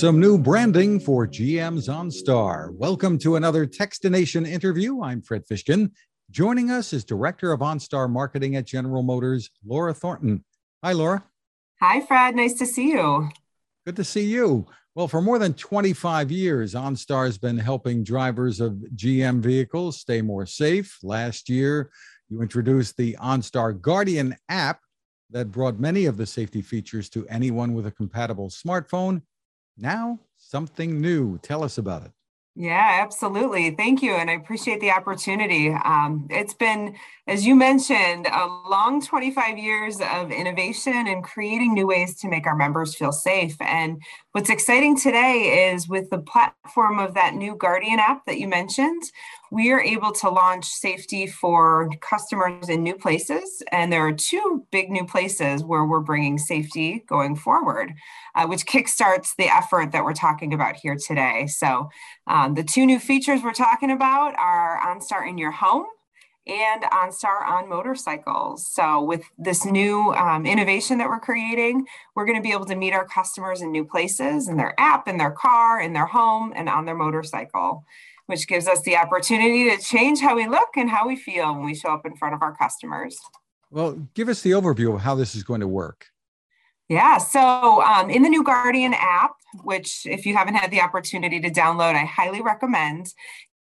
Some new branding for GM's OnStar. Welcome to another Techstination interview. I'm Fred Fishkin. Joining us is Director of OnStar Marketing at General Motors, Laura Thornton. Hi, Laura. Hi, Fred. Nice to see you. Good to see you. Well, for more than 25 years, OnStar has been helping drivers of GM vehicles stay more safe. Last year, you introduced the OnStar Guardian app that brought many of the safety features to anyone with a compatible smartphone now, something new. Tell us about it. Yeah, absolutely. Thank you. And I appreciate the opportunity. Um, it's been, as you mentioned, a long 25 years of innovation and creating new ways to make our members feel safe. And what's exciting today is with the platform of that new Guardian app that you mentioned, we are able to launch safety for customers in new places. And there are two big new places where we're bringing safety going forward, uh, which kickstarts the effort that we're talking about here today. So, um, the two new features we're talking about are OnStar in your home and OnStar on motorcycles. So, with this new um, innovation that we're creating, we're going to be able to meet our customers in new places in their app, in their car, in their home, and on their motorcycle which gives us the opportunity to change how we look and how we feel when we show up in front of our customers. Well, give us the overview of how this is going to work. Yeah, so um, in the new Guardian app, which if you haven't had the opportunity to download, I highly recommend.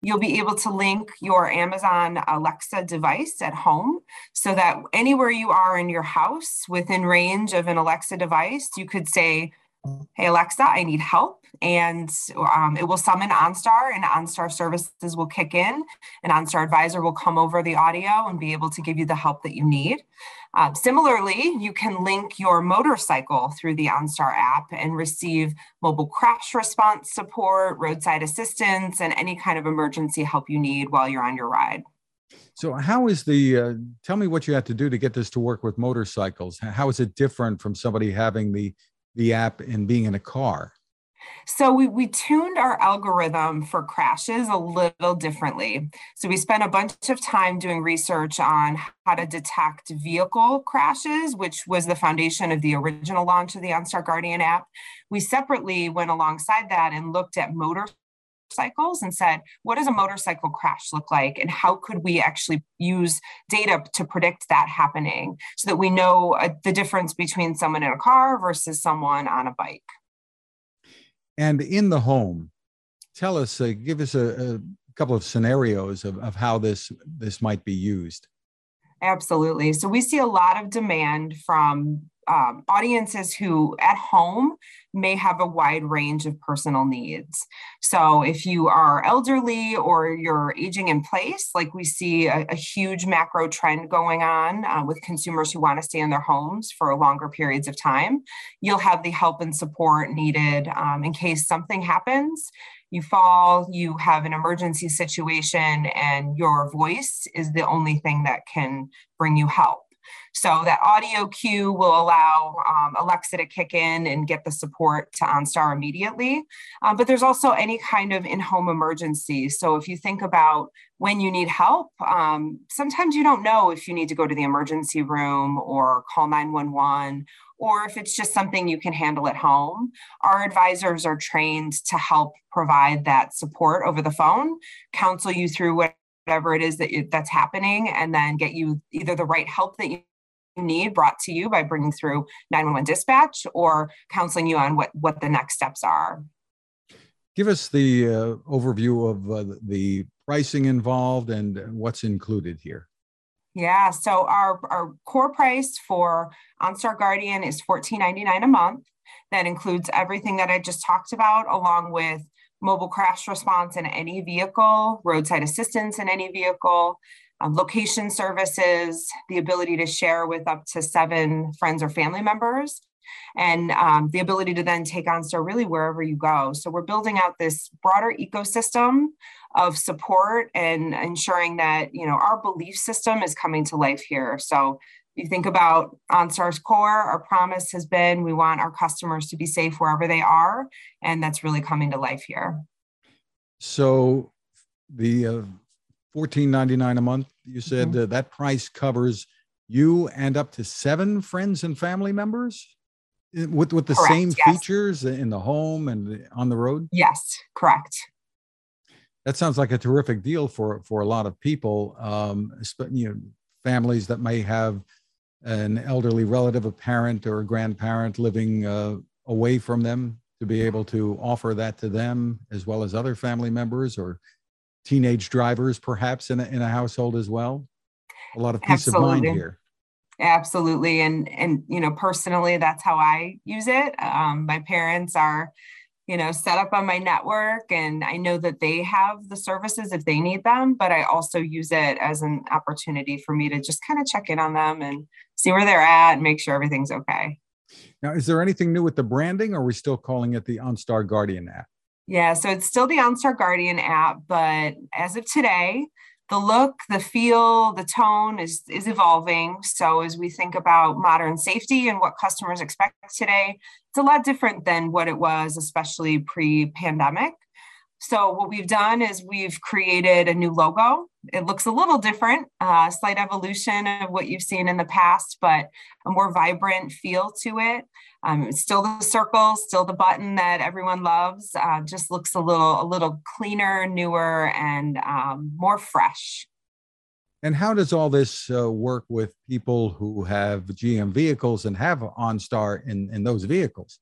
You'll be able to link your Amazon Alexa device at home so that anywhere you are in your house within range of an Alexa device, you could say, Hey, Alexa, I need help. And um, it will summon OnStar, and OnStar services will kick in. and OnStar advisor will come over the audio and be able to give you the help that you need. Uh, similarly, you can link your motorcycle through the OnStar app and receive mobile crash response support, roadside assistance, and any kind of emergency help you need while you're on your ride. So, how is the? Uh, tell me what you have to do to get this to work with motorcycles. How is it different from somebody having the the app and being in a car? So we, we tuned our algorithm for crashes a little differently. So we spent a bunch of time doing research on how to detect vehicle crashes, which was the foundation of the original launch of the OnStar Guardian app. We separately went alongside that and looked at motor cycles and said, what does a motorcycle crash look like? And how could we actually use data to predict that happening so that we know uh, the difference between someone in a car versus someone on a bike? And in the home, tell us, uh, give us a, a couple of scenarios of, of how this, this might be used. Absolutely. So we see a lot of demand from um, audiences who at home may have a wide range of personal needs. So, if you are elderly or you're aging in place, like we see a, a huge macro trend going on uh, with consumers who want to stay in their homes for longer periods of time, you'll have the help and support needed um, in case something happens. You fall, you have an emergency situation, and your voice is the only thing that can bring you help. So that audio cue will allow um, Alexa to kick in and get the support to OnStar immediately. Um, but there's also any kind of in-home emergency. So if you think about when you need help, um, sometimes you don't know if you need to go to the emergency room or call 911 or if it's just something you can handle at home. Our advisors are trained to help provide that support over the phone, counsel you through what whatever it is that you, that's happening and then get you either the right help that you need brought to you by bringing through 911 dispatch or counseling you on what what the next steps are. Give us the uh, overview of uh, the pricing involved and what's included here. Yeah so our, our core price for onstar guardian is $14.99 a month. That includes everything that i just talked about along with mobile crash response in any vehicle, roadside assistance in any vehicle, um, location services, the ability to share with up to seven friends or family members, and um, the ability to then take on so really wherever you go. So we're building out this broader ecosystem of support and ensuring that you know our belief system is coming to life here. So you think about OnStar's core, our promise has been we want our customers to be safe wherever they are, and that's really coming to life here. So the uh, fourteen ninety nine a month, you said mm-hmm. uh, that price covers you and up to seven friends and family members. With with the correct, same yes. features in the home and on the road? Yes, correct. That sounds like a terrific deal for for a lot of people. Um, you know, families that may have an elderly relative, a parent or a grandparent living uh, away from them to be able to offer that to them as well as other family members or teenage drivers perhaps in a, in a household as well a lot of peace Absolutely. of mind here Absolutely. And, and, you know, personally, that's how I use it. Um, my parents are, you know, set up on my network and I know that they have the services if they need them, but I also use it as an opportunity for me to just kind of check in on them and see where they're at and make sure everything's okay. Now, is there anything new with the branding or are we still calling it the OnStar Guardian app? Yeah, so it's still the OnStar Guardian app, but as of today, the look, the feel, the tone is, is evolving. So as we think about modern safety and what customers expect today, it's a lot different than what it was, especially pre-pandemic. So what we've done is we've created a new logo. It looks a little different, uh, slight evolution of what you've seen in the past, but a more vibrant feel to it. Um, still the circle, still the button that everyone loves. Uh, just looks a little a little cleaner, newer, and um, more fresh. And how does all this uh, work with people who have GM vehicles and have OnStar in, in those vehicles?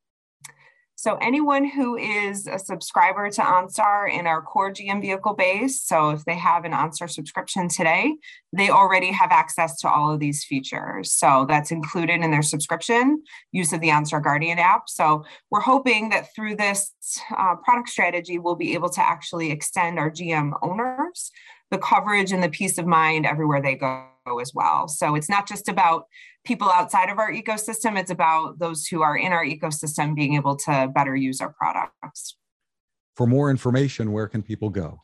So anyone who is a subscriber to OnStar in our core GM vehicle base, so if they have an OnStar subscription today, they already have access to all of these features. So that's included in their subscription use of the OnStar Guardian app. So we're hoping that through this uh, product strategy, we'll be able to actually extend our GM owners the coverage and the peace of mind everywhere they go as well. So it's not just about people outside of our ecosystem, it's about those who are in our ecosystem being able to better use our products. For more information, where can people go?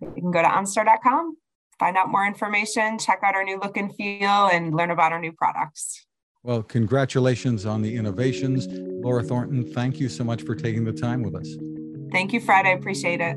You can go to onstar.com, find out more information, check out our new look and feel, and learn about our new products. Well, congratulations on the innovations. Laura Thornton, thank you so much for taking the time with us. Thank you, Fred. I appreciate it.